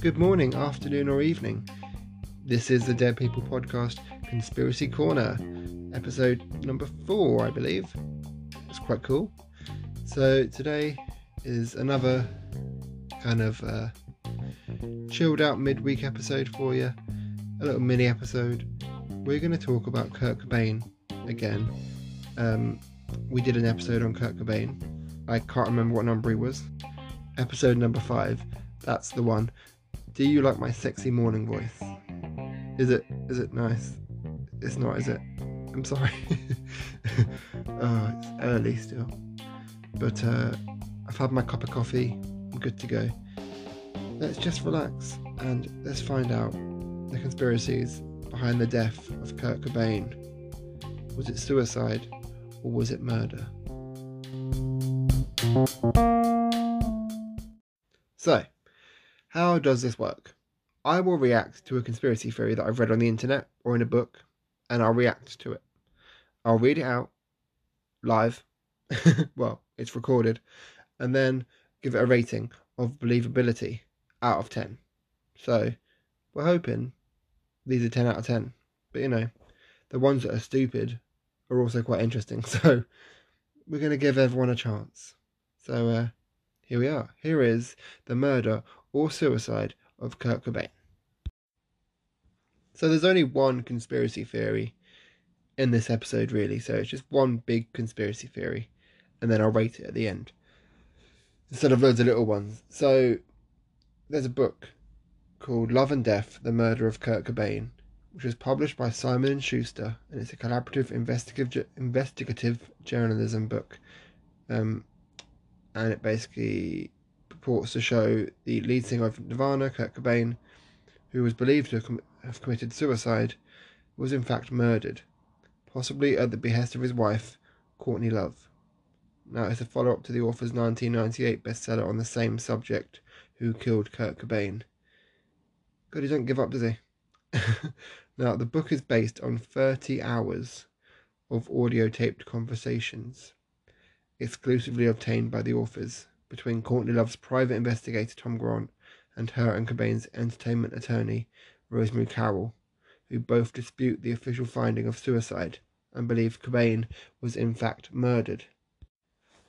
Good morning, afternoon, or evening. This is the Dead People Podcast Conspiracy Corner, episode number four, I believe. It's quite cool. So, today is another kind of uh, chilled out midweek episode for you, a little mini episode. We're going to talk about Kurt Cobain again. Um, we did an episode on Kurt Cobain. I can't remember what number he was. Episode number five. That's the one. Do you like my sexy morning voice? Is it is it nice? It's not, is it? I'm sorry. oh, it's early still. But uh, I've had my cup of coffee. I'm good to go. Let's just relax and let's find out the conspiracies behind the death of Kurt Cobain. Was it suicide or was it murder? So, how does this work? I will react to a conspiracy theory that I've read on the internet or in a book, and I'll react to it. I'll read it out live. well, it's recorded, and then give it a rating of believability out of 10. So, we're hoping these are 10 out of 10. But you know, the ones that are stupid are also quite interesting. So, we're going to give everyone a chance. So, uh, here we are. Here is the murder or suicide of Kurt Cobain. So there's only one conspiracy theory in this episode, really. So it's just one big conspiracy theory, and then I'll rate it at the end instead of loads of little ones. So there's a book called Love and Death: The Murder of Kurt Cobain, which was published by Simon and Schuster, and it's a collaborative investigative investigative journalism book. Um, and it basically purports to show the lead singer of Nirvana, Kurt Cobain, who was believed to have, com- have committed suicide, was in fact murdered, possibly at the behest of his wife, Courtney Love. Now, it's a follow up to the author's 1998 bestseller on the same subject, Who Killed Kurt Cobain. God, he don't give up, does he? now, the book is based on 30 hours of audio taped conversations exclusively obtained by the authors between Courtney Love's private investigator Tom Grant and her and Cobain's entertainment attorney Rosemary Carroll, who both dispute the official finding of suicide and believe Cobain was in fact murdered.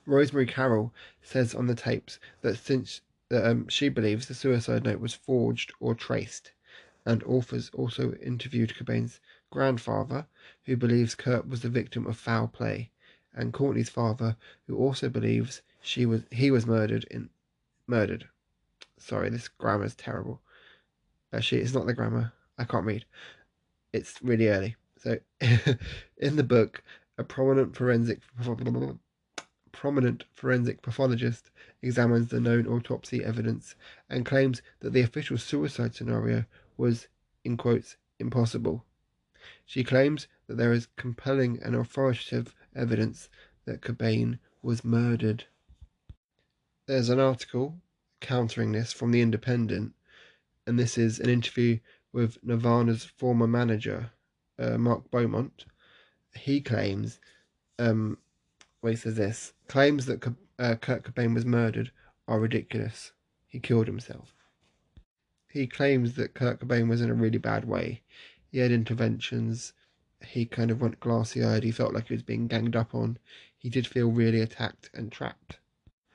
Rosemary Carroll says on the tapes that since um, she believes the suicide note was forged or traced, and authors also interviewed Cobain's grandfather, who believes Kurt was the victim of foul play and Courtney's father, who also believes she was he was murdered in murdered. Sorry, this grammar is terrible. Uh, Actually, it's not the grammar. I can't read. It's really early. So, in the book, a prominent forensic prominent forensic pathologist examines the known autopsy evidence and claims that the official suicide scenario was, in quotes, impossible. She claims that there is compelling and authoritative evidence that Cobain was murdered. There's an article countering this from The Independent, and this is an interview with Nirvana's former manager, uh, Mark Beaumont. He claims, um, well, he says this claims that uh, Kurt Cobain was murdered are ridiculous. He killed himself. He claims that Kurt Cobain was in a really bad way. He had interventions he kind of went glassy eyed. He felt like he was being ganged up on. He did feel really attacked and trapped.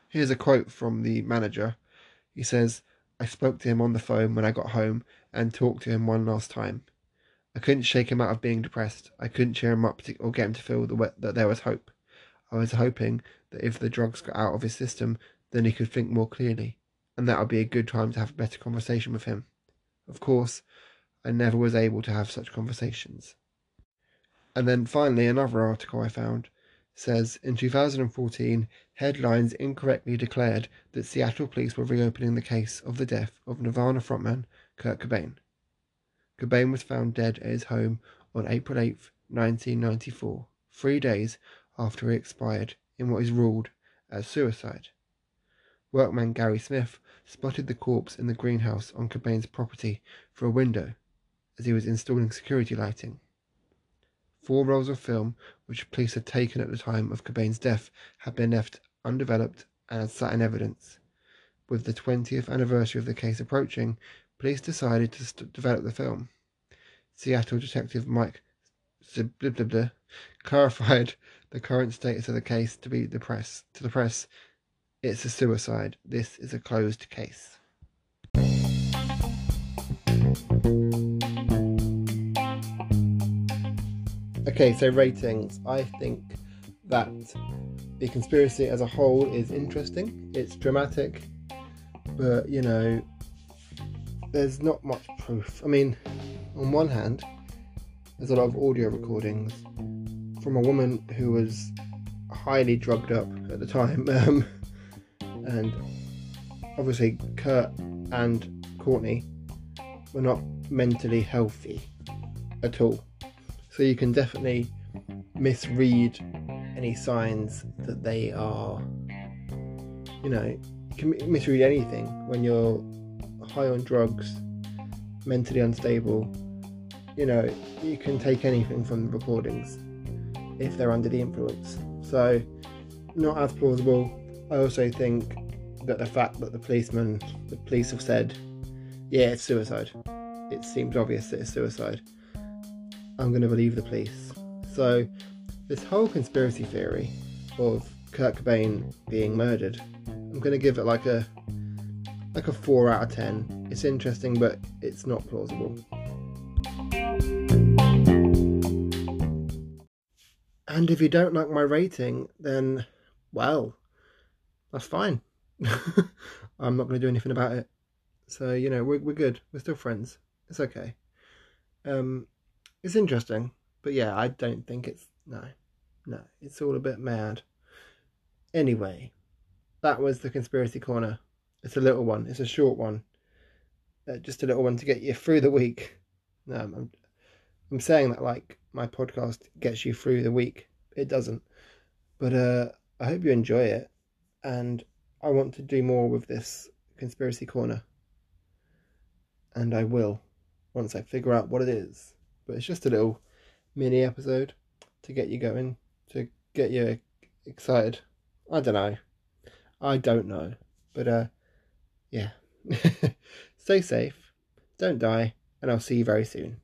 Here's a quote from the manager. He says, I spoke to him on the phone when I got home and talked to him one last time. I couldn't shake him out of being depressed. I couldn't cheer him up or get him to feel that there was hope. I was hoping that if the drugs got out of his system, then he could think more clearly, and that would be a good time to have a better conversation with him. Of course, I never was able to have such conversations. And then finally, another article I found says in 2014, headlines incorrectly declared that Seattle police were reopening the case of the death of Nirvana frontman Kurt Cobain. Cobain was found dead at his home on April 8, 1994, three days after he expired in what is ruled as suicide. Workman Gary Smith spotted the corpse in the greenhouse on Cobain's property through a window as he was installing security lighting. Four rolls of film, which police had taken at the time of Cobain's death, had been left undeveloped and had sat in evidence. With the 20th anniversary of the case approaching, police decided to st- develop the film. Seattle Detective Mike Zibblibla clarified the current status of the case to be the press to the press. It's a suicide. This is a closed case. Okay, so ratings. I think that the conspiracy as a whole is interesting. It's dramatic, but you know, there's not much proof. I mean, on one hand, there's a lot of audio recordings from a woman who was highly drugged up at the time, um, and obviously Kurt and Courtney were not mentally healthy at all. So you can definitely misread any signs that they are, you know, you can misread anything when you're high on drugs, mentally unstable. You know, you can take anything from the recordings if they're under the influence. So, not as plausible. I also think that the fact that the policeman, the police have said, yeah, it's suicide. It seems obvious that it's suicide I'm going to believe the police. So, this whole conspiracy theory of Kurt Cobain being murdered, I'm going to give it like a like a four out of ten. It's interesting, but it's not plausible. And if you don't like my rating, then well, that's fine. I'm not going to do anything about it. So you know, we're we're good. We're still friends. It's okay. Um, it's interesting, but yeah, I don't think it's no, no. It's all a bit mad. Anyway, that was the conspiracy corner. It's a little one. It's a short one. Uh, just a little one to get you through the week. No, I'm, I'm saying that like my podcast gets you through the week. It doesn't. But uh, I hope you enjoy it, and I want to do more with this conspiracy corner, and I will once I figure out what it is but it's just a little mini episode to get you going, to get you excited. I don't know. I don't know. But uh yeah. Stay safe, don't die, and I'll see you very soon.